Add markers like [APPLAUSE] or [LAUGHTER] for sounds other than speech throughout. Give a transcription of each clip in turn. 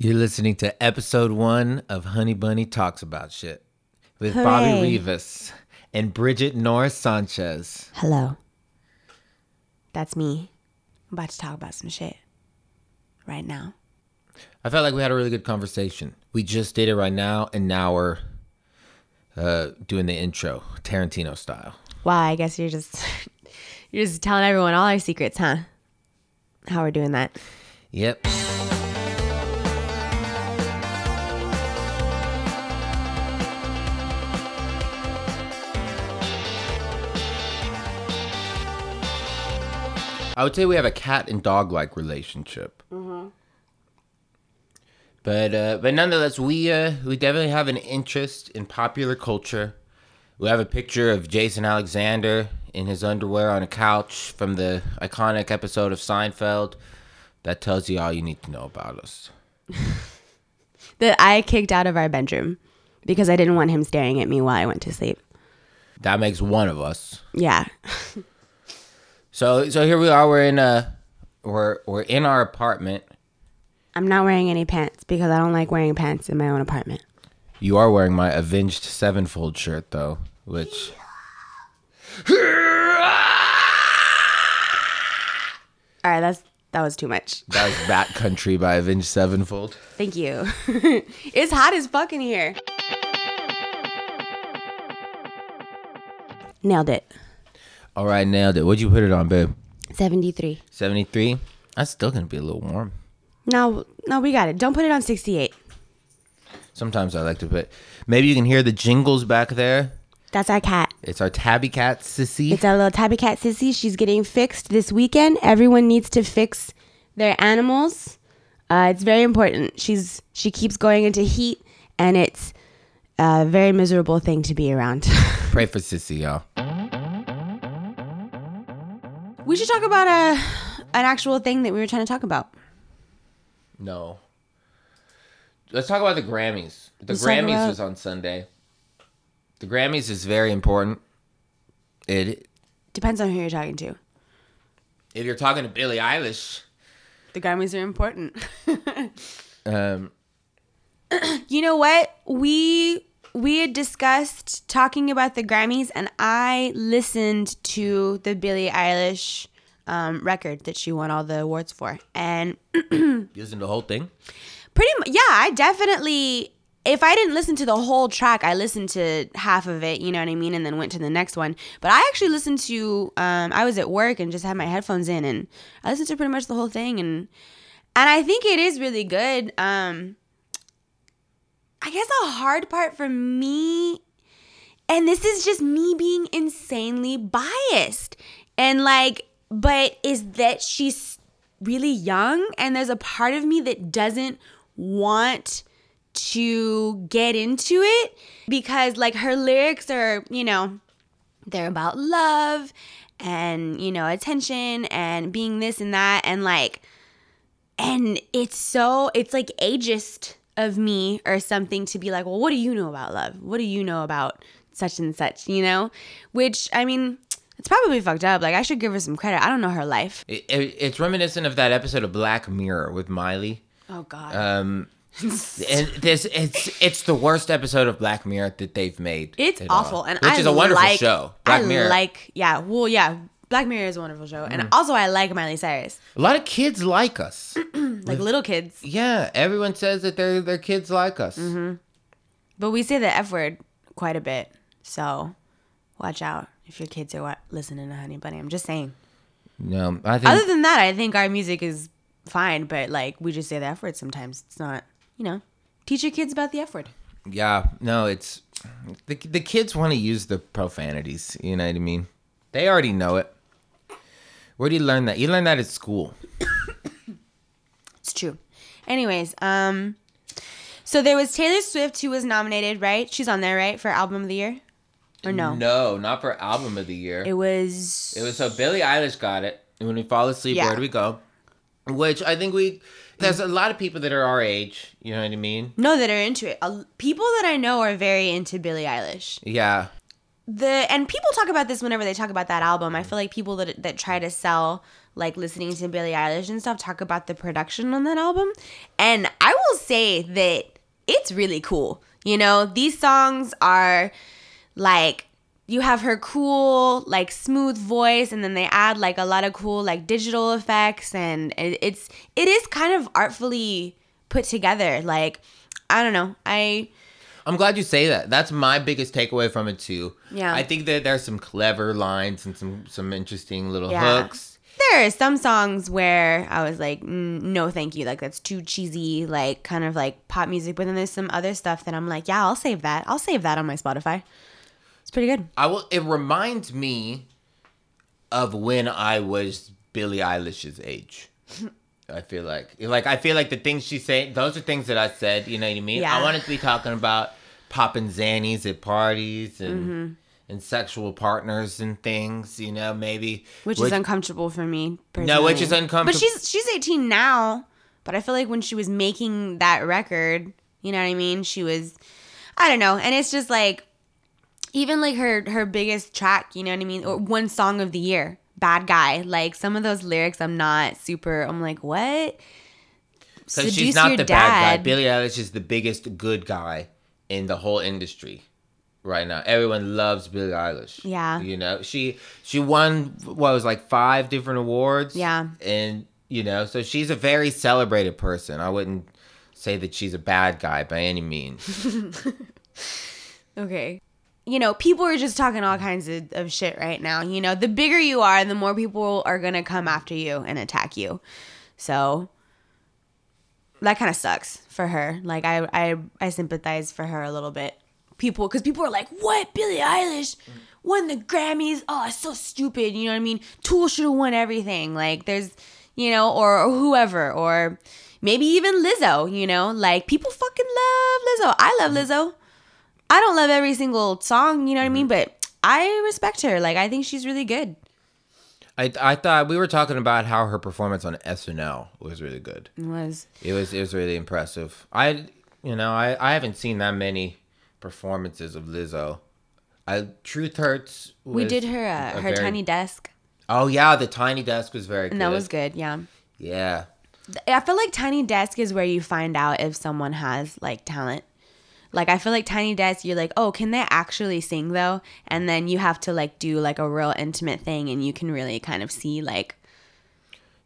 You're listening to episode one of Honey Bunny Talks About Shit with Bobby Hooray. Rivas and Bridgette Norris Sanchez. Hello. That's me. I'm about to talk about some shit right now. I felt like we had a really good conversation. We just did it right now, and now we're uh, doing the intro, Tarantino style. Wow, I guess you're just [LAUGHS] you're just telling everyone all our secrets, huh? How we're doing that. Yep. I would say we have a cat and dog like relationship. But uh, but nonetheless, we uh, we definitely have an interest in popular culture. We have a picture of Jason Alexander in his underwear on a couch from the iconic episode of Seinfeld. That tells you all you need to know about us. [LAUGHS] That I kicked out of our bedroom because I didn't want him staring at me while I went to sleep. That makes one of us. Yeah. [LAUGHS] So so here we are. We're in a we're we're in our apartment. I'm not wearing any pants because I don't like wearing pants in my own apartment. You are wearing my Avenged Sevenfold shirt though, which [LAUGHS] All right, that's that was too much. that was Bat Country by Avenged Sevenfold. Thank you. [LAUGHS] it's hot as fuck in here. Nailed it. All right, nailed it. What'd you put it on, babe? 73. Seventy three. That's still gonna be a little warm. No, no, we got it. Don't put it on 68. Sometimes I like to put. Maybe you can hear the jingles back there. That's our cat. It's our tabby cat, Sissy. It's our little tabby cat sissy. She's getting fixed this weekend. Everyone needs to fix their animals. Uh, it's very important. She's she keeps going into heat, and it's a very miserable thing to be around. [LAUGHS] Pray for Sissy, y'all. We should talk about a an actual thing that we were trying to talk about. No. Let's talk about the Grammys. The Let's Grammys about- was on Sunday. The Grammys is very important. It Depends on who you're talking to. if you're talking to Billie Eilish, The Grammys are important. [LAUGHS] um, You know what? We we had discussed talking about the Grammys, and I listened to the Billie Eilish um, record that she won all the awards for, and [CLEARS THROAT] using the whole thing. pretty much, yeah, I definitely. If I didn't listen to the whole track, I listened to half of it, you know what I mean, and then went to the next one. But I actually listened to. Um, I was at work and just had my headphones in, and I listened to pretty much the whole thing, and and I think it is really good. Um, I guess a hard part for me, and this is just me being insanely biased, and like, but is that she's really young, and there's a part of me that doesn't want to get into it because like her lyrics are, you know, they're about love and, you know, attention and being this and that and like and it's so it's like ageist of me or something to be like, well, what do you know about love? What do you know about such and such, you know? Which I mean, it's probably fucked up. Like I should give her some credit. I don't know her life. It, it- it's reminiscent of that episode of Black Mirror with Miley. Oh god. Um, [LAUGHS] and this it's it's the worst episode of Black Mirror that they've made. It's at all. awful, and which I is a wonderful like, show. Black I Mirror. like, yeah, well, yeah, Black Mirror is a wonderful show, Mm. and also I like Miley Cyrus, a lot of kids like us. [CLEARS THROAT] like little kids. yeah, everyone says that their their kids like us. Mm-hmm. But we say the F word quite a bit, so watch out if your kids are wa- listening to Honey Bunny. I'm just saying. No, I think Other than that, I think our music is fine, but like we just say the F word sometimes. It's not, you know, teach your kids about the F word. Yeah, no, it's the the kids want to use the profanities. You know what I mean? They already know it. Where do you learn that? You learn that at school. It's true. Anyways, um, so there was Taylor Swift who was nominated, right? She's on there, right, for album of the year, or no? No, not for album of the year. It was. It was so Billie Eilish got it. And when we fall asleep, Yeah. where do we go? Which I think we there's a lot of people that are our age. You know what I mean? no that are into it. People that I know are very into Billie Eilish. Yeah. The and people talk about this whenever they talk about that album. I feel like people that that try to sell like listening to Billie Eilish and stuff talk about the production on that album. And I will say that it's really cool. You know, these songs are like you have her cool like smooth voice and then they add like a lot of cool like digital effects and it's it is kind of artfully put together like i don't know i I'm glad you say that. That's my biggest takeaway from it too. Yeah. I think that there's some clever lines and some some interesting little Yeah. hooks. there are some songs where i was like mm, no thank you like that's too cheesy like kind of like pop music but then there's some other stuff that i'm like yeah i'll save that i'll save that on my spotify it's pretty good I will. It reminds me of when I was Billie Eilish's age. [LAUGHS] I feel like, like I feel like the things she said, those are things that I said. You know what I mean? Yeah. I wanted to be talking about popping xannies at parties and Mm-hmm. and sexual partners and things. You know, maybe which, is uncomfortable for me personally. No, which is uncomfortable- but she's she's 18 now but i feel like when she was making that record you know what i mean she was i don't know and it's just like even like her her biggest track you know what i mean or one song of the year bad guy like some of those lyrics i'm not super i'm like what because she's not the bad guy. Billie Eilish is the biggest good guy in the whole industry right now. Everyone loves Billie Eilish. Yeah. you know she she won what was like five different awards. Yeah. and you know so she's a very celebrated person. I wouldn't say that she's a bad guy by any means. [LAUGHS] Okay. You know, people are just talking all kinds of, of shit right now. You know, the bigger you are, the more people are going to come after you and attack you. So that kind of sucks for her. Like, I, I, I sympathize for her a little bit. People, because people are like, what? Billie Eilish won the Grammys? Oh, it's so stupid. You know what I mean? Tool should have won everything. Like, there's, you know, or, or whoever, or maybe even Lizzo, you know? Like, people fucking love Lizzo. I love mm-hmm. Lizzo. I don't love every single song, you know what I mean? Mm-hmm. But I respect her. Like I think she's really good. I I thought we were talking about how her performance on SNL was really good. It was It was it was really impressive. I you know I I haven't seen that many performances of Lizzo. I Truth Hurts. we did her uh, her very- tiny desk, Oh yeah, the tiny desk was very. good. that was good. Yeah, Yeah, I feel like tiny desk is where you find out if someone has like talent. Like I feel like tiny desk, you're like, oh, can they actually sing though? And then you have to like do like a real intimate thing, and you can really kind of see like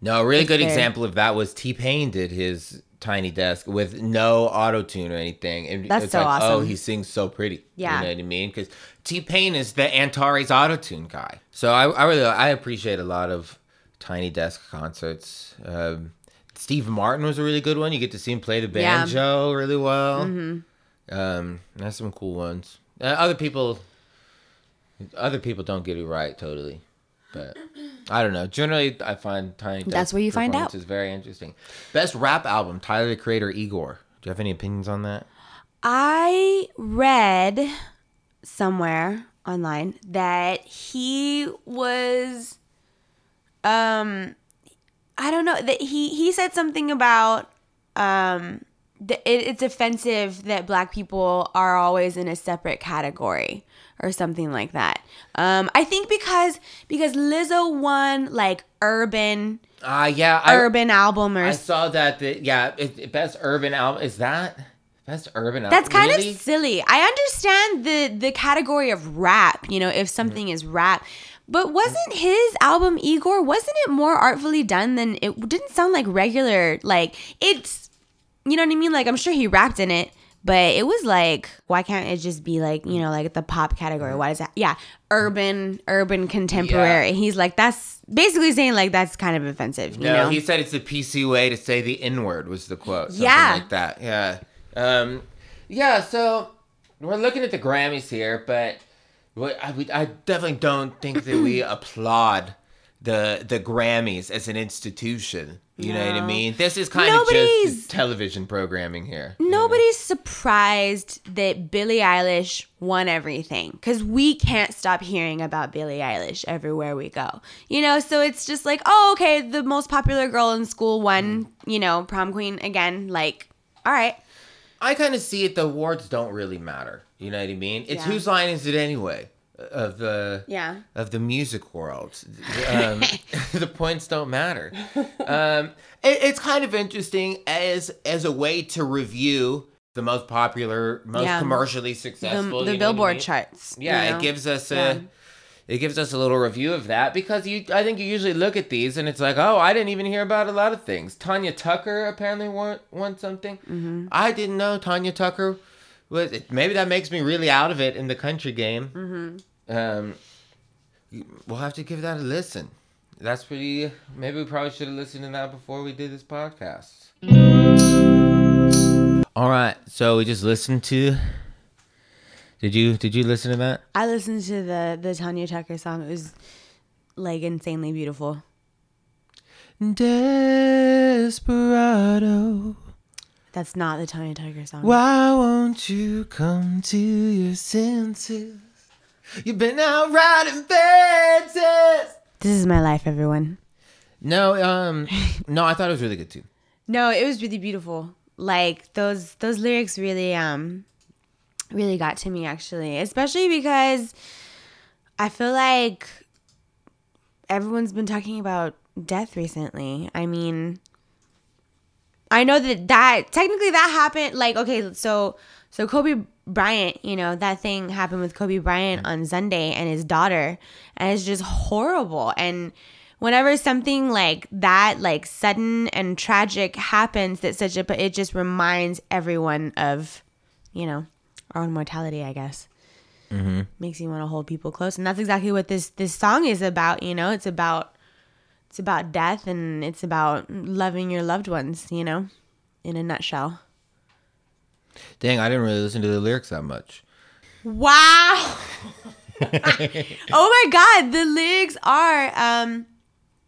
no, a really good they're- example of that was T Pain did his tiny desk with no auto tune or anything. And That's it's so like, Oh, he sings so pretty. Yeah. you know what I mean? Because T Pain is the Antares auto tune guy. So I I really I appreciate a lot of tiny desk concerts. Um, Steve Martin was a really good one. You get to see him play the Yeah. banjo really well. Um, that's some cool ones. Uh, other people, other people don't get it right totally, but I don't know. Generally, I find Tiny. That's where you find out. Is very interesting. Best rap album: Tyler the Creator, Igor. Do you have any opinions on that? I read somewhere online that he was um I don't know that he he said something about um it, it's offensive that black people are always in a separate category or something like that. Um I think because because Lizzo won like urban Uh yeah, I, urban album or I saw that. The, yeah, it, best urban album is that best urban album. That's kind really? of silly. I understand the the category of rap, you know, if something is rap. But wasn't his album Igor, wasn't it more artfully done than it didn't sound like regular like it's you know what I mean? Like I'm sure he rapped in it, but it was like why can't it just be like, you know, like the pop category? Why is that? Yeah, urban urban contemporary. He's like that's basically saying like that's kind of offensive, you No, know. he said it's the PC way to say the N word was the quote. Something Yeah. like that. Yeah. Um, yeah. So we're looking at the Grammys here, but I, I definitely don't think that we [CLEARS THROAT] applaud the the Grammys as an institution. You know what I mean? This is kind of Nobody's- just television programming here. you know? Nobody's surprised that Billie Eilish won everything because we can't stop hearing about Billie Eilish everywhere we go. You know, so it's just like, oh, okay, the most popular girl in school won, mm. you know, prom queen again. Like, all right. I kind of see it. The awards don't really matter. You know what I mean? It's Yeah. whose line is it anyway? Of the Yeah. of the music world. [LAUGHS] Um, [LAUGHS] the points don't matter. [LAUGHS] Um, it, it's kind of interesting as as a way to review the most popular, most Yeah. commercially successful. the know what I Billboard mean? charts. Yeah, you know? it gives us a. Yeah. It gives us a little review of that because you, I think you usually look at these and it's like, oh, I didn't even hear about a lot of things. Tanya Tucker apparently won, won something. Mm-hmm. I didn't know Tanya Tucker was. Maybe that makes me really out of it in the country game. Mm-hmm. Um, we'll have to give that a listen. That's pretty. Maybe we probably should have listened to that before we did this podcast. All right, so we just listened to. Did you did you listen to that? I listened to the the Tanya Tucker song. It was like insanely beautiful. Desperado, That's not the Tanya Tucker song. why won't you come to your senses? You've been out riding fences. This is my life, everyone. No, um, [LAUGHS] no, I thought it was really good too. No, it was really beautiful. Like those those lyrics really um really got to me actually, especially because I feel like everyone's been talking about death recently. I mean, I know that that technically that happened like okay, so so Kobe Bryant, you know, that thing happened with Kobe Bryant on Sunday and his daughter and it's just horrible. And whenever something like that like sudden and tragic happens that such a it just reminds everyone of you know our own mortality i guess. Mm-hmm. Makes you want to hold people close. And that's exactly what this this song is about you know? It's about it's about death and it's about loving your loved ones you know in a nutshell Dang, I didn't really listen to the lyrics that much. Wow. [LAUGHS] [LAUGHS] oh my god, the lyrics are um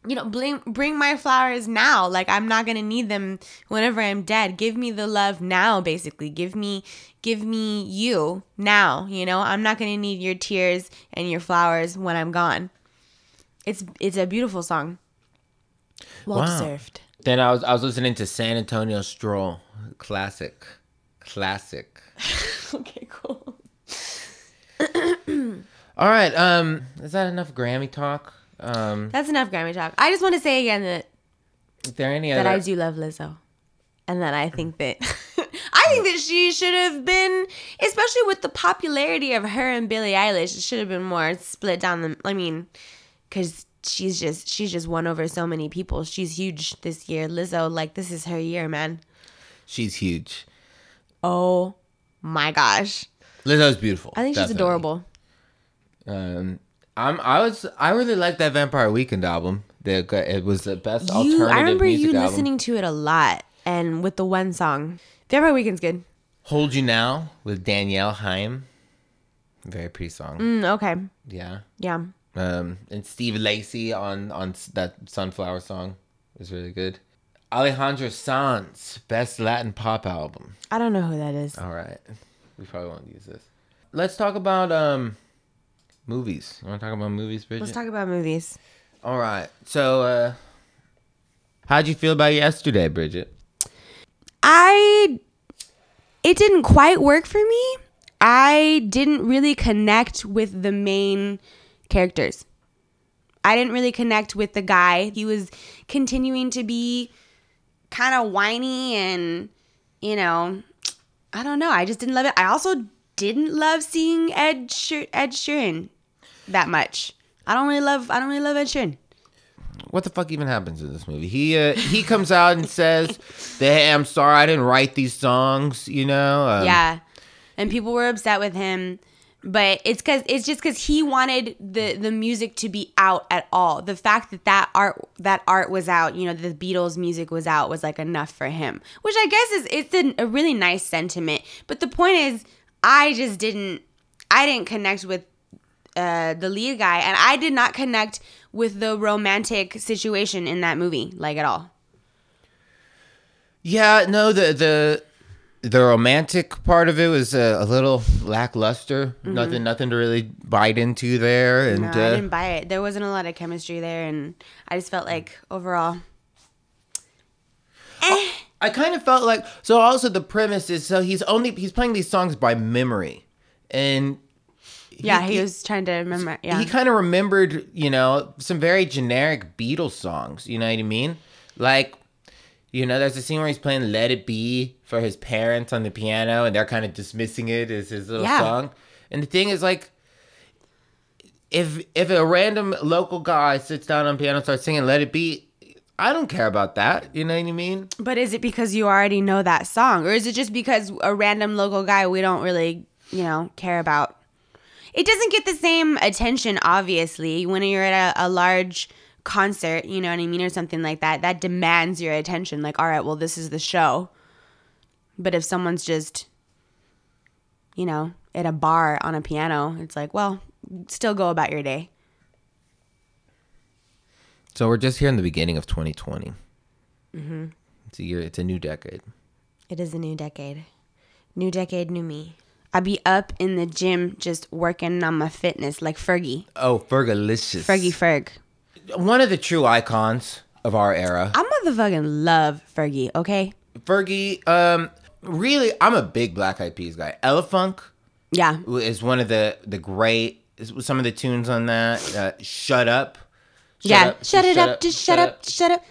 you know, bring bring my flowers now. Like I'm not going to need them whenever I'm dead. Give me the love now basically. Give me give me you now, you know? I'm not going to need your tears and your flowers when I'm gone. It's it's a beautiful song. Well Wow. deserved. Then I was I was listening to San Antonio Stroll, classic, classic. [LAUGHS] okay, cool. [CLEARS THROAT] All right, um, is that enough Grammy talk? Um, That's enough Grammy talk. I just want to say again that is there any that other? I do love Lizzo, and that I think that [LAUGHS] I think that she should have been, especially with the popularity of her and Billie Eilish, it should have been more split down the. I mean, because she's just she's just won over so many people. She's huge this year. Lizzo, like this is her year, man. She's huge. Oh my gosh, Lizzo's beautiful. I think she's definitely. adorable. Um, I'm I was I really liked that Vampire Weekend album. The it was the best You, alternative I remember you album. listening to it a lot, and with the one song, Vampire Weekend's good. Hold You Now with Danielle Haim. Very pretty song. Mm, okay, Yeah. yeah. Um, and Steve Lacy on on that Sunflower song was really good. Alejandro Sanz, best Latin pop album. I don't know who that is. All right, we probably won't use this. Let's talk about um movies. You want to talk about movies, Bridgette? Let's talk about movies. All right. So, uh, how'd you feel about yesterday, Bridgette? I it didn't quite work for me. I didn't really connect with the main characters. I didn't really connect with the guy. He was continuing to be kind of whiny and you know, I don't know. I just didn't love it. I also didn't love seeing Ed Sheer- Ed Sheeran that much. I don't really love I don't really love Ed Sheeran. What the fuck even happens in this movie? He uh, he comes out and says [LAUGHS] hey, I'm sorry I didn't write these songs. You know. Um, Yeah. And people were upset with him, but it's cuz it's just cuz he wanted the the music to be out at all. The fact that that art that art was out, you know, the Beatles music was out was like enough for him. Which I guess is it's a, a really nice sentiment. But the point is I just didn't I didn't connect with uh, the lead guy, and I did not connect with the romantic situation in that movie, like at all. Yeah. No. The the the romantic part of it was uh, a little lackluster. Nothing. Nothing to really bite into there. And Mm-hmm. No, I uh, didn't buy it. There wasn't a lot of chemistry there, and I just felt like overall, eh. I kind of felt like so. Also, the premise is so he's only he's playing these songs by memory, and Yeah, he, was trying to remember. Yeah. he kind of remembered, you know, some very generic Beatles songs. You know what I mean? Like, you know, there's a scene where he's playing "Let It Be" for his parents on the piano, and they're kind of dismissing it as his little Yeah. song. And the thing is, like, if if a random local guy sits down on piano and starts singing "Let It Be," I don't care about that. You know what I mean? But is it because you already know that song, or is it just because a random local guy we don't really, you know, care about? It doesn't get the same attention, obviously, when you're at a, a large concert, you know what I mean, or something like that. That demands your attention. Like, all right, well, this is the show. But if someone's just, you know, at a bar on a piano, it's like, well, still go about your day. So we're just here in the beginning of 2020. Mm-hmm. It's a year. It's a new decade. It is a new decade. New decade, new me. I be up in the gym just working on my fitness like Fergie. Oh, Fergalicious. Fergie Ferg. One of the true icons of our era. I motherfucking love Fergie, okay? Fergie, um, really, I'm a big Black Eyed Peas guy. Elephunk Yeah. is one of the the great. Is some of the tunes on that. Uh, shut up. Shut yeah. up, shut it up, just shut up, shut up.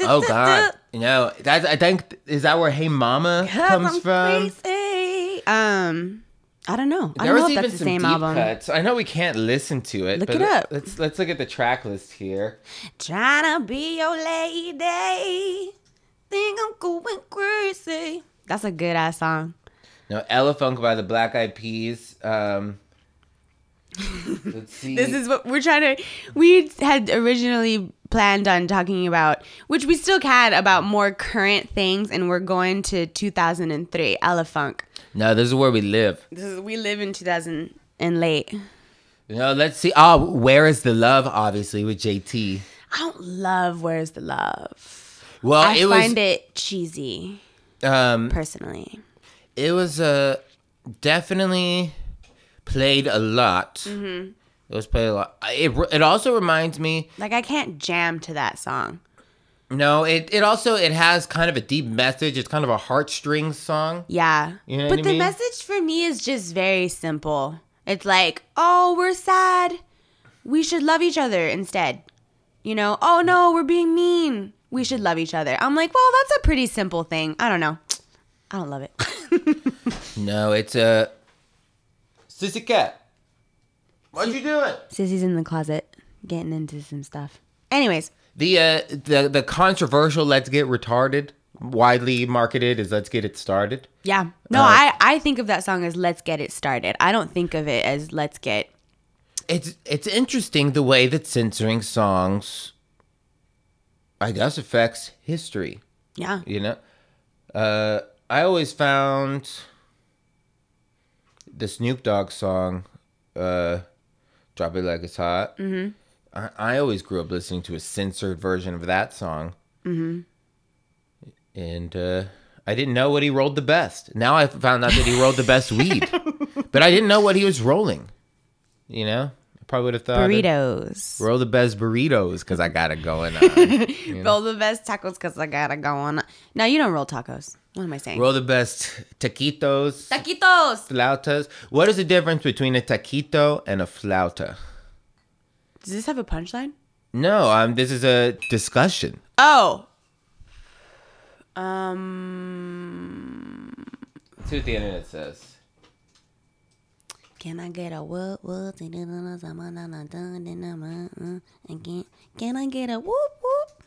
Oh God, you know that's. I think is that where Hey Mama comes I'm from. crazy. Um, I don't know. I There don't was know if even that's the some same album. cuts. I know we can't listen to it. Look but it up. Let's let's look at the track list here. Trying to be your lady. Think I'm going crazy. That's a good ass song. No, Elephunk by the Black Eyed Peas. Um, [LAUGHS] let's see. This is what we're trying to. We had originally planned on talking about, which we still can, about more current things, and we're going to 2003, Elephunk. no, this is where we live. This is we live in 2000 and late. No, let's see. Oh, where is the love? Obviously with JT. I don't love Where's the Love. Well, I it was. find it cheesy, um, personally. it was uh, definitely played a lot. Mm-hmm. It was played a lot. It it also reminds me. Like I can't jam to that song. No, it it also it has kind of a deep message. It's kind of a heartstrings song. Yeah. You know but the mean? message for me is just very simple. It's like, oh, we're sad. We should love each other instead. You know, oh no, we're being mean. We should love each other. I'm like, well, that's a pretty simple thing. I don't know. I don't love it. [LAUGHS] No, it's a sissy cat. What you do it? Sissy's in the closet getting into some stuff. Anyways, The uh the the controversial "Let's Get Retarded" widely marketed as "Let's Get It Started." yeah. No, Uh, I, I think of that song as Let's Get It Started. I don't think of it as Let's Get. It's it's interesting the way that censoring songs, I guess, affects history. Yeah. You know, uh, I always found the Snoop Dogg song, uh, "Drop It Like It's Hot." Mm-hmm. I, I always grew up listening to a censored version of that song. Mm-hmm. And uh, I didn't know what he rolled the best. Now I found out that he rolled the best weed, [LAUGHS] but I didn't know what he was rolling. You know, probably would have thought Burritos. Roll the best burritos because I got it going on. [LAUGHS] Roll the best tacos because I got it going on. No, you don't roll tacos. What am I saying? Roll the best taquitos, Taquitos. flautas. What is the difference between a taquito and a flauta? Does this have a punchline? No, um, this is a discussion. Oh. Um. That's what the internet says. Can I get a what what? Again. Can I get a whoop whoop?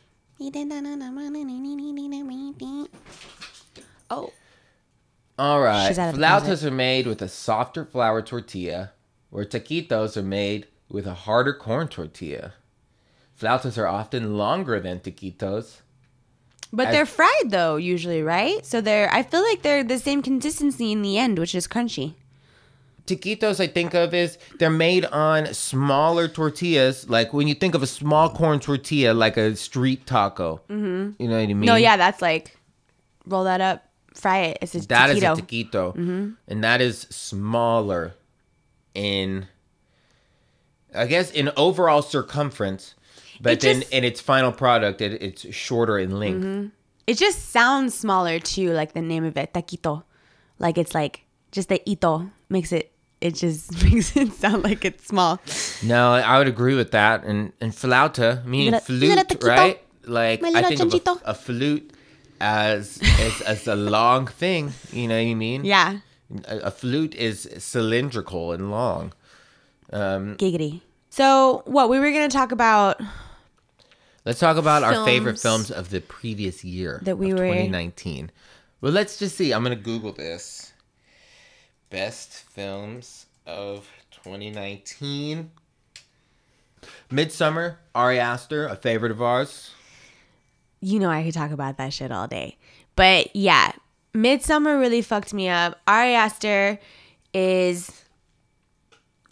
Oh. All right. She's out of the Flautas are made with a softer flour tortilla, where taquitos are made with a harder corn tortilla. Flautas are often longer than taquitos. But As- they're fried though, usually, right? So they're. I feel like they're the same consistency in the end, which is crunchy. Taquitos I think of is they're made on smaller tortillas. Like when you think of a small corn tortilla, like a street taco. Mm-hmm. You know what I mean? No, yeah, that's like roll that up, fry it. It's a That is taquito. a taquito, and that is smaller in, I guess, in overall circumference. But It then just- in its final product, it, it's shorter in length. It just sounds smaller too, like the name of it, taquito. Like it's like Just the ito makes it. It just [LAUGHS] makes it sound like it's small. No, I would agree with that. And and flauta, meaning Little- flute, little right? Like I little think of a, a flute as, as as a long thing. You know what I mean? Yeah, A, a flute is cylindrical and long. Um, giggity. So what we were gonna talk about? let's talk about our favorite Films. films of the previous year That we of were- 2019. Well, let's just see. I'm gonna Google this. Best films of 2019. Midsommar, Ari Aster, a favorite of ours. You know I could talk about that shit all day. But yeah, Midsommar really fucked me up. Ari Aster is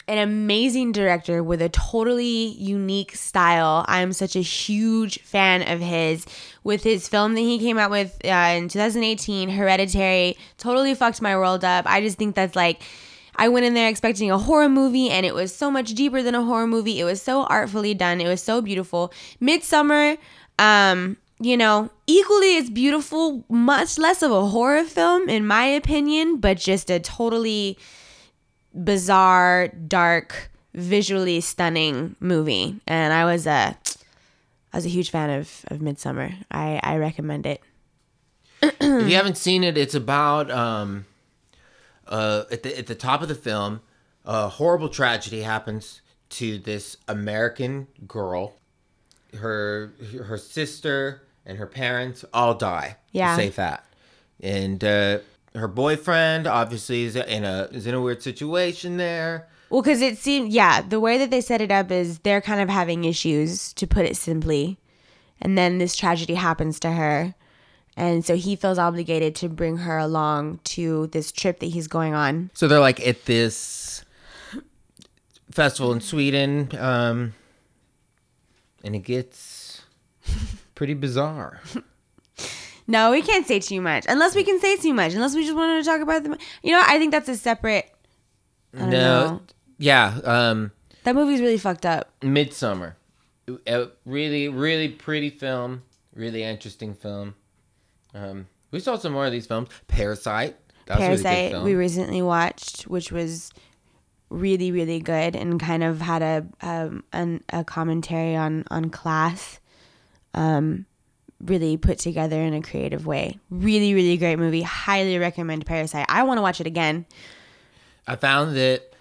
an amazing director with a totally unique style. I'm such a huge fan of his. With his film that he came out with uh, in 2018, Hereditary, totally fucked my world up. I just think that's like. I went in there expecting a horror movie, and it was so much deeper than a horror movie. It was so artfully done. It was so beautiful. Midsommar, um, you know, equally as beautiful, much less of a horror film, in my opinion, but just a totally bizarre, dark, visually stunning movie. And I was a I was a huge fan of, of Midsommar. I, I recommend it. if you haven't seen it, it's about um, uh, at the at the top of the film, a horrible tragedy happens to this American girl. Her her sister and her parents all die. Yeah. say that, and uh, her boyfriend obviously is in a is in a weird situation there. Well, because it seemed, yeah, the way that they set it up is they're kind of having issues, to put it simply. And then this tragedy happens to her. And so he feels obligated to bring her along to this trip that he's going on. So they're like at this festival in Sweden, um, and it gets pretty bizarre. [LAUGHS] No, we can't say too much. Unless we can say too much. Unless we just wanted to talk about the. You know, I think that's a separate. Don't know. yeah, um, That movie's really fucked up. Midsommar, a really, really pretty film, really interesting film. Um, we saw some more of these films. Parasite, that was a really good Parasite, film. we recently watched, which was really, really good and kind of had a um, an, a commentary on on class. Um, really put together in a creative way. Really, really great movie. Highly recommend Parasite. I want to watch it again. I found that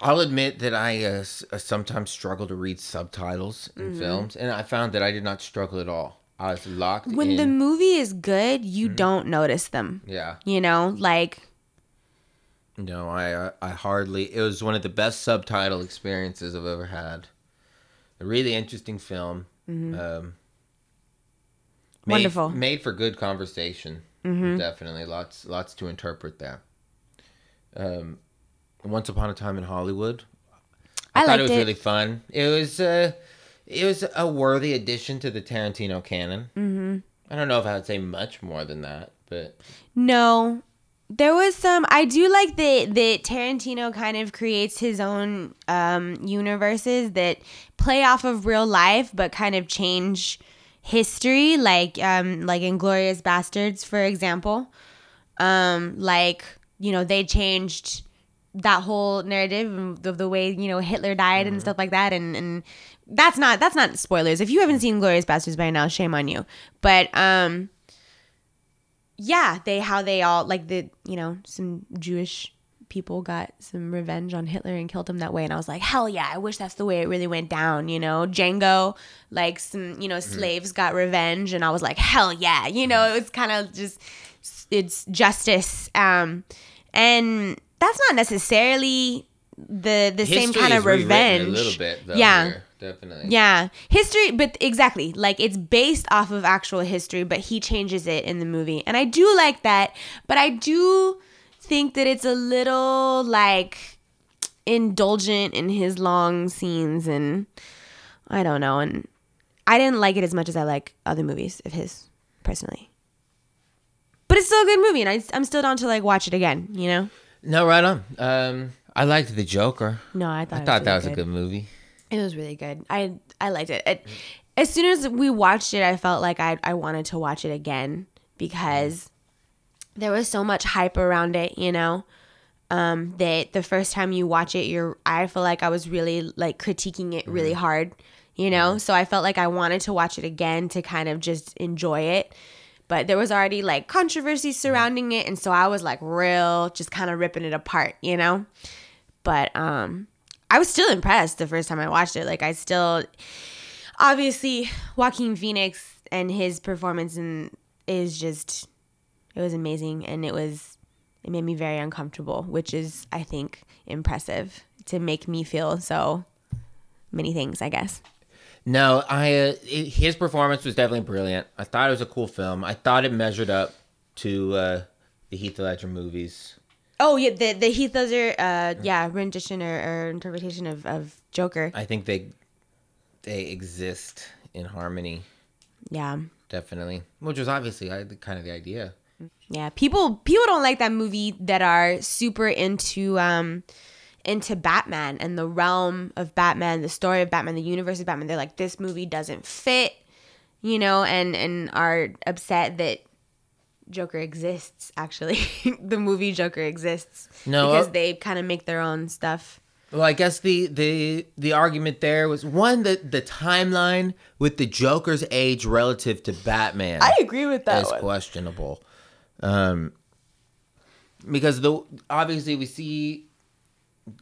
I'll admit that I uh, uh, sometimes struggle to read subtitles in Mm-hmm. films, and I found that I did not struggle at all. I was locked When in. the movie is good, you Mm-hmm. don't notice them. yeah, You know, like no, I uh, I hardly. It was one of the best subtitle experiences I've ever had. A really interesting film. Um, made, Mm-hmm. Wonderful. Mm-hmm. Made for good conversation. Definitely, lots lots to interpret there. Um, Once Upon a Time in Hollywood. I thought liked it was it. really fun. It was uh, it was a worthy addition to the Tarantino canon. Mm-hmm. I don't know if I would say much more than that, but No. There was some I do like that that Tarantino kind of creates his own um universes that play off of real life but kind of change history like um like Inglourious Basterds for example. Um like, you know, they changed that whole narrative of the way, you know, Hitler died and stuff like that and and that's not that's not spoilers. If you haven't seen Glorious Bastards by now, shame on you. But um yeah, they how they all like the you know some Jewish people got some revenge on Hitler and killed him that way, and I was like, hell yeah, I wish that's the way it really went down. You know, Django, like some you know slaves got revenge, and I was like, hell yeah, you know, it was kind of just it's justice, um, and that's not necessarily the the same kind of revenge. a little bit. Though, yeah. here, definitely. Yeah, history, but exactly like it's based off of actual history, but he changes it in the movie, and I do like that. But I do think that it's a little like indulgent in his long scenes, and I don't know, and I didn't like it as much as I like other movies of his personally. But it's still a good movie, and I, I'm still down to like watch it again. You know? No, right on. Um, I liked the Joker. No, I thought I thought was that really was a good movie. It was really good. I I liked it. it. As soon as we watched it, I felt like I I wanted to watch it again because there was so much hype around it, you know. Um, that the first time you watch it, you're I feel like I was really like critiquing it really hard, you know. So I felt like I wanted to watch it again to kind of just enjoy it. But there was already like controversy surrounding it, and so I was like real, just kind of ripping it apart, you know. But um, I was still impressed the first time I watched it. Like I still, obviously, Joaquin Phoenix and his performance in is just it was amazing and it was it made me very uncomfortable which is i think impressive to make me feel so many things i guess No, I uh, his performance was definitely brilliant. I thought it was a cool film. I thought it measured up to uh, the Heath Ledger movies. oh yeah the the heath ledger uh yeah rendition or, or interpretation of, of joker I think they they exist in harmony, yeah definitely, which was obviously kind of the idea. Yeah, people people don't like that movie that are super into um into Batman and the realm of Batman, the story of Batman, the universe of Batman. They're like this movie doesn't fit, you know, and and are upset that Joker exists actually. [LAUGHS] the movie Joker exists No, because uh- they kind of make their own stuff. Well, I guess the the the argument there was one that the timeline with the Joker's age relative to Batman. I agree with is questionable. Um, because the obviously we see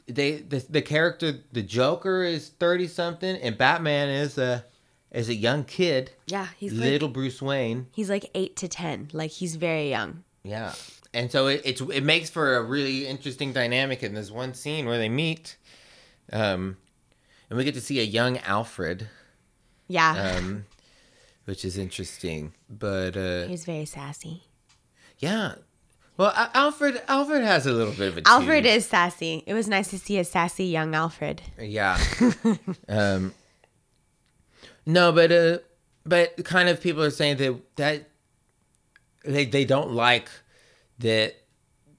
they the, the character the Joker is thirty something and Batman is a is a young kid, Yeah, he's like little Bruce Wayne. he's like 8 to 10. Like he's very young. Yeah, and so it it's, it makes for a really interesting dynamic in this one scene where they meet, um, and we get to see a young Alfred, Yeah. um, which is interesting. But uh, he's very sassy. Yeah, well, Alfred Alfred has a little bit of a Alfred tune. is sassy. It was nice to see a sassy young Alfred. Yeah. [LAUGHS] um No, but uh but kind of people are saying that that they they don't like that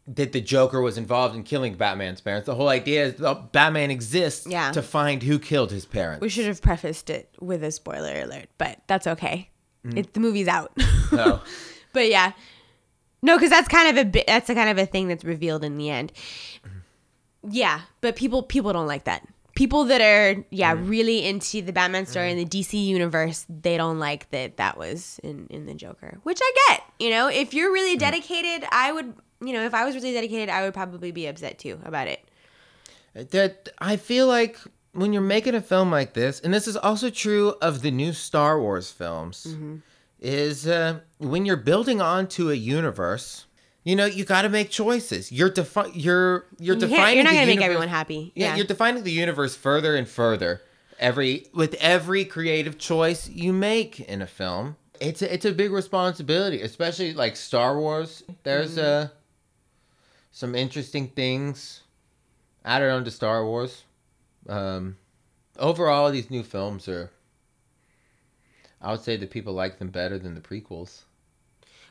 that the Joker was involved in killing Batman's parents. The whole idea is that Batman exists Yeah. to find who killed his parents. We should have prefaced it with a spoiler alert, but that's okay. It, the movie's out. Oh. [LAUGHS] but yeah, no, because that's kind of a bit. That's a kind of a thing that's revealed in the end. Mm-hmm. Yeah, but people people don't like that. People that are yeah mm. really into the Batman story mm. and the DC universe, they don't like that that was in in the Joker, which I get. You know, if you're really mm. dedicated, I would. You know, if I was really dedicated, I would probably be upset too about it. Uh, that I feel like when you're making a film like this, and this is also true of the new Star Wars films, Mm-hmm. Is uh, when you're building onto a universe, you know, you got to make choices. You're defi- you're you're You defining. you're not the gonna make everyone happy. Yeah, Yeah. you're defining the universe further and further. Every with every creative choice you make in a film, it's a, it's a big responsibility, especially like Star Wars. There's Mm-hmm. uh, some interesting things added onto Star Wars. Um, overall, these new films are. I would say that people like them better than the prequels.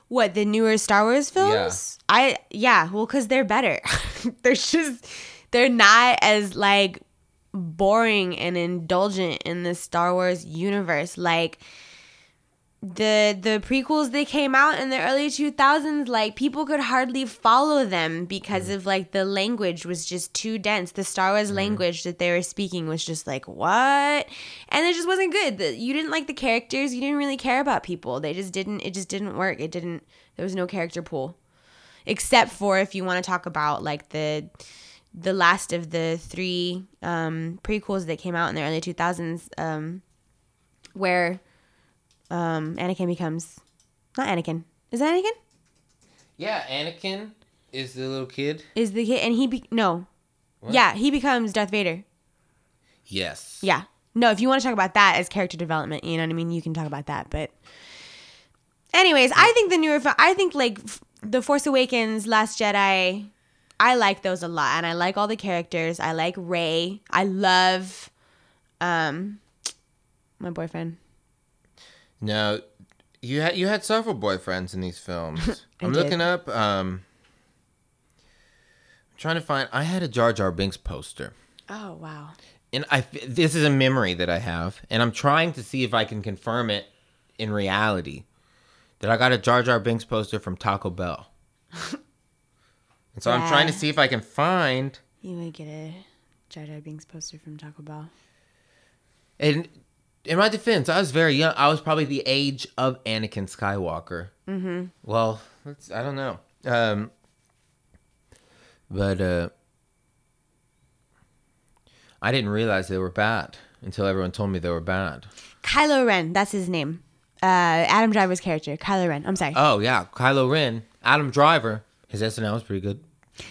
What the newer Star Wars films? I yeah, well, cause they're better. [LAUGHS] they're just they're not as like boring and indulgent in the Star Wars universe. Like the the prequels they came out in the early 2000s like people could hardly follow them because of like the language was just too dense. The star wars language that they were speaking was just like what? And it just wasn't good. The- you didn't like the characters you didn't really care about people. They just didn't it just didn't work. It didn't there was no character pool. Except for if you want to talk about like the the last of the three um prequels that came out in the early 2000s um where um Anakin becomes not Anakin. Is that Anakin? Yeah, Anakin is the little kid. Is the kid and he be no. Yeah, he becomes Darth Vader. Yes. Yeah. No, if you want to talk about that as character development, you know what I mean, you can talk about that, but anyways, I think the newer I think like The Force Awakens, Last Jedi, I like those a lot and I like all the characters. I like Rey. I love um my boyfriend. No, you had you had several boyfriends in these films. [LAUGHS] I'm did. looking up. Um, I'm trying to find. I had a Jar Jar Binks poster, Oh, wow. and I this is a memory that I have, and I'm trying to see if I can confirm it in reality. That I got a Jar Jar Binks poster from Taco Bell. [LAUGHS] And so I'm trying to see if I can find. You would get a Jar Jar Binks poster from Taco Bell. And in my defense, I was very young. I was probably the age of Anakin Skywalker. Mm-hmm. Well, I don't know. Um, but uh, I didn't realize they were bad until everyone told me they were bad. Kylo Ren, that's his name. Uh, Adam Driver's character, Kylo Ren. I'm sorry. Oh yeah, Kylo Ren, Adam Driver. His SNL was pretty good.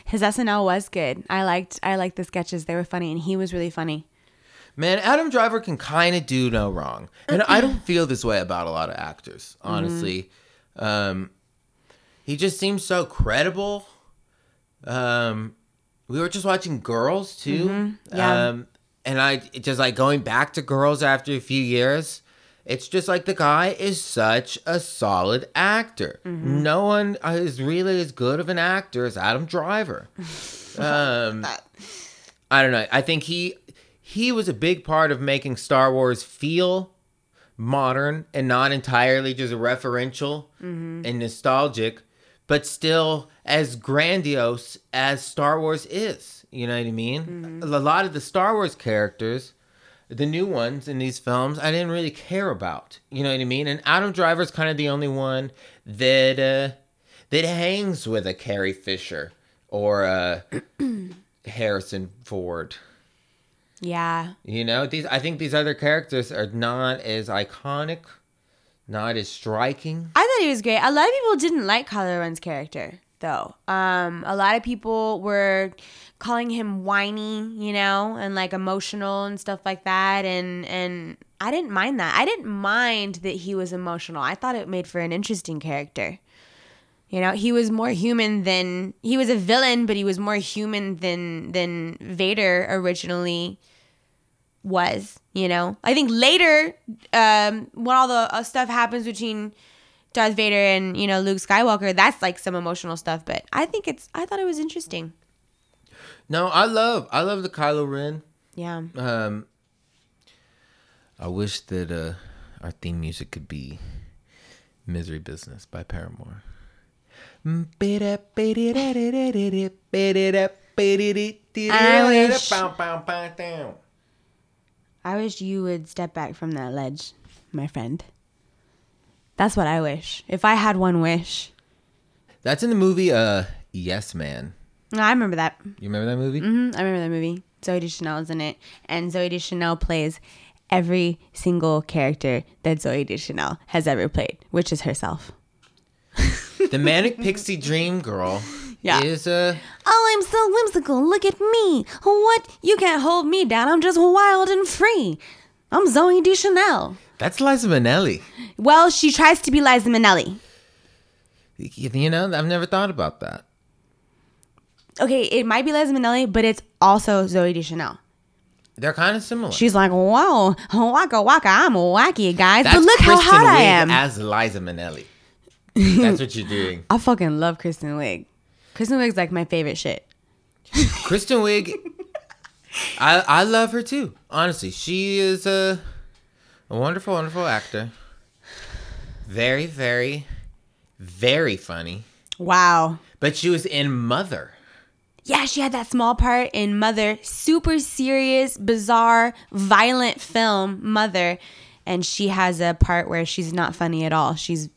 His SNL was good. I liked I liked the sketches. They were funny and he was really funny. Man, Adam Driver can kind of do no wrong. And I don't feel this way about a lot of actors, honestly. Um, he just seems so credible. Um, we were just watching Girls, too. Yeah. Um, and I just like going back to Girls after a few years. It's just like the guy is such a solid actor. No one is really as good of an actor as Adam Driver. [LAUGHS] Um, I don't know. I think he he was a big part of making Star Wars feel modern and not entirely just referential mm-hmm. and nostalgic, but still as grandiose as Star Wars is. You know what I mean? Mm-hmm. A lot of the Star Wars characters, the new ones in these films, I didn't really care about. You know what I mean? And Adam Driver's kind of the only one that uh, that hangs with a Carrie Fisher or uh, a [CLEARS THROAT] Harrison Ford. Yeah. You know, these I think these other characters are not as iconic, not as striking. I thought he was great. A lot of people didn't like Kylo Ren's character, though. Um, a lot of people were calling him whiny, you know, and like emotional and stuff like that. And and I didn't mind that. I didn't mind that he was emotional. I thought it made for an interesting character. You know, he was more human than he was a villain, but he was more human than than Vader originally was. You know, I think later, um, when all the uh, stuff happens between Darth Vader and you know Luke Skywalker, that's like some emotional stuff. But I think it's I thought it was interesting. No, I love I love the Kylo Ren. Yeah. Um I wish that uh our theme music could be Misery Business by Paramore. Wish- I wish you would step back from that ledge, my friend. That's what I wish. If I had one wish. That's in the movie uh Yes Man. I remember that. You remember that movie? hmm I remember that movie. Zooey Deschanel is in it, and Zooey Deschanel plays every single character that Zooey Deschanel has ever played, which is herself. The Manic Pixie Dream Girl Yeah. is a. Oh, I'm so whimsical. Look at me. What? You can't hold me down. I'm just wild and free. I'm Zooey Deschanel. that's Liza Minnelli. Well, she tries to be Liza Minnelli. You know, I've never thought about that. Okay, it might be Liza Minnelli, but it's also Zooey Deschanel. They're kind of similar. She's like, whoa, waka waka, I'm wacky, guys. That's but look how Kristen hot I Wiig am. as Liza Minnelli. That's [LAUGHS] what you're doing. I fucking love Kristen Wiig. Kristen Wiig's like my favorite shit. Kristen Wiig, I I love her too. Honestly, she is a a wonderful, wonderful actor. Very, very, very funny. Wow. But she was in Mother. Yeah, she had that small part in Mother. Super serious, bizarre, violent film, Mother. And she has a part where she's not funny at all. She's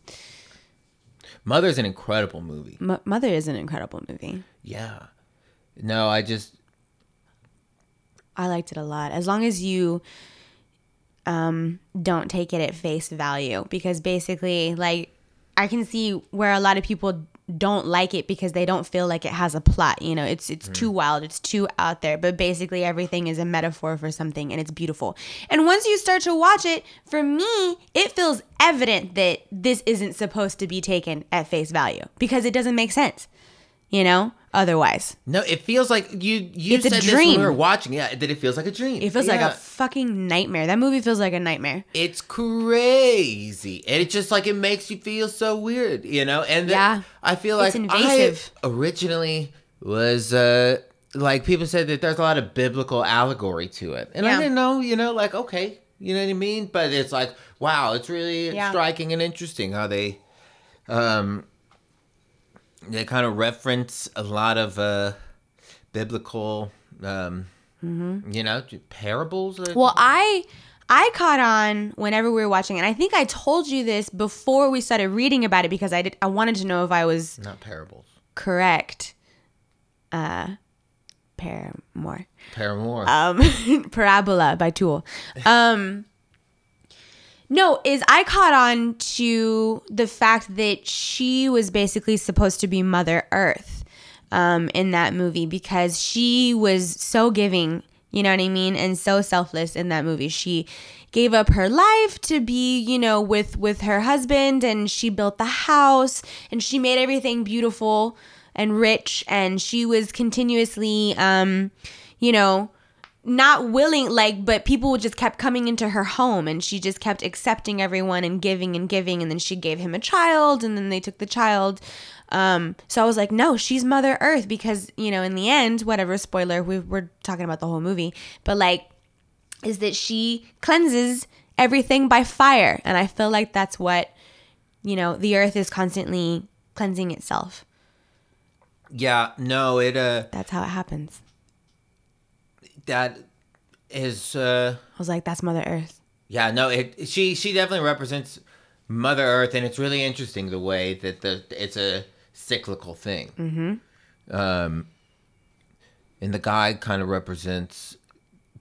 Mother's an incredible movie. M- Mother is an incredible movie. Yeah. No, I just I liked it a lot. As long as you um don't take it at face value because basically like I can see where a lot of people don't like it because they don't feel like it has a plot, you know. It's it's too mm. wild, it's too out there, but basically everything is a metaphor for something and it's beautiful. And once you start to watch it, for me, it feels evident that this isn't supposed to be taken at face value because it doesn't make sense. You know? Otherwise. no. It feels like you. You It's a dream. this when we were watching. Yeah, that it feels like a dream. It feels like a fucking nightmare. That movie feels like a nightmare. it's crazy and it just like it makes you feel so weird you know and Yeah. i feel like It's invasive. i originally was uh like people said that there's a lot of biblical allegory to it and i didn't know you know like okay you know what i mean but it's like wow it's really Yeah. striking and interesting how they um they kind of reference a lot of uh, biblical, um, you know, parables. or- Well, I I caught on whenever we were watching, and I think I told you this before we started reading about it because I did. I wanted to know if I was not parables. correct. Uh, Paramore. Paramore. um [LAUGHS] parabola by tool um no is i caught on to the fact that she was basically supposed to be mother earth um in that movie because she was so giving you know what i mean and so selfless in that movie. She gave up her life to be you know with with her husband and she built the house and she made everything beautiful and rich and she was continuously um you know not willing like but people just kept coming into her home and she just kept accepting everyone and giving and giving. And then she gave him a child and then they took the child. Um so i was like no she's mother earth because you know in the end whatever spoiler we, we're talking about the whole movie but like is that she cleanses everything by fire. And i feel like that's what you know the earth is constantly cleansing itself. Yeah, no, it uh, that's how it happens that is uh, i was like that's mother earth yeah, no, it she she definitely represents Mother Earth, and it's really interesting the way that the it's a cyclical thing. Mm-hmm. Um, and the guy kind of represents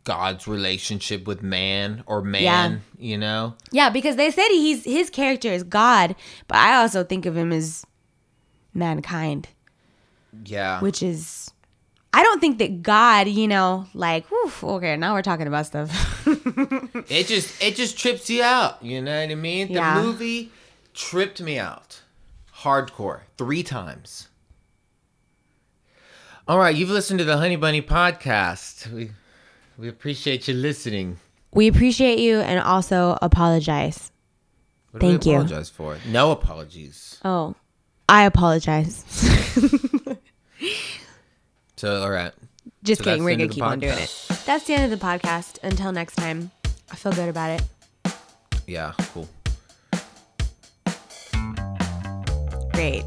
God's relationship with man or man, you know. Yeah, because they said he's his character is God, but I also think of him as mankind, Yeah, which is I don't think that God, you know, like okay, now we're talking about stuff. [LAUGHS] it just it just trips you out. You know what I mean? The Yeah. movie tripped me out, hardcore, three times. All right, you've listened to the Honey Bunny podcast. We we appreciate you listening. we appreciate you and also apologize. What do Thank you. apologize for? No apologies. Oh, I apologize. [LAUGHS] So all right. Just So kidding. We're gonna keep the on doing it. That's the end of the podcast. Until next time, I feel good about it. Yeah, cool. Great.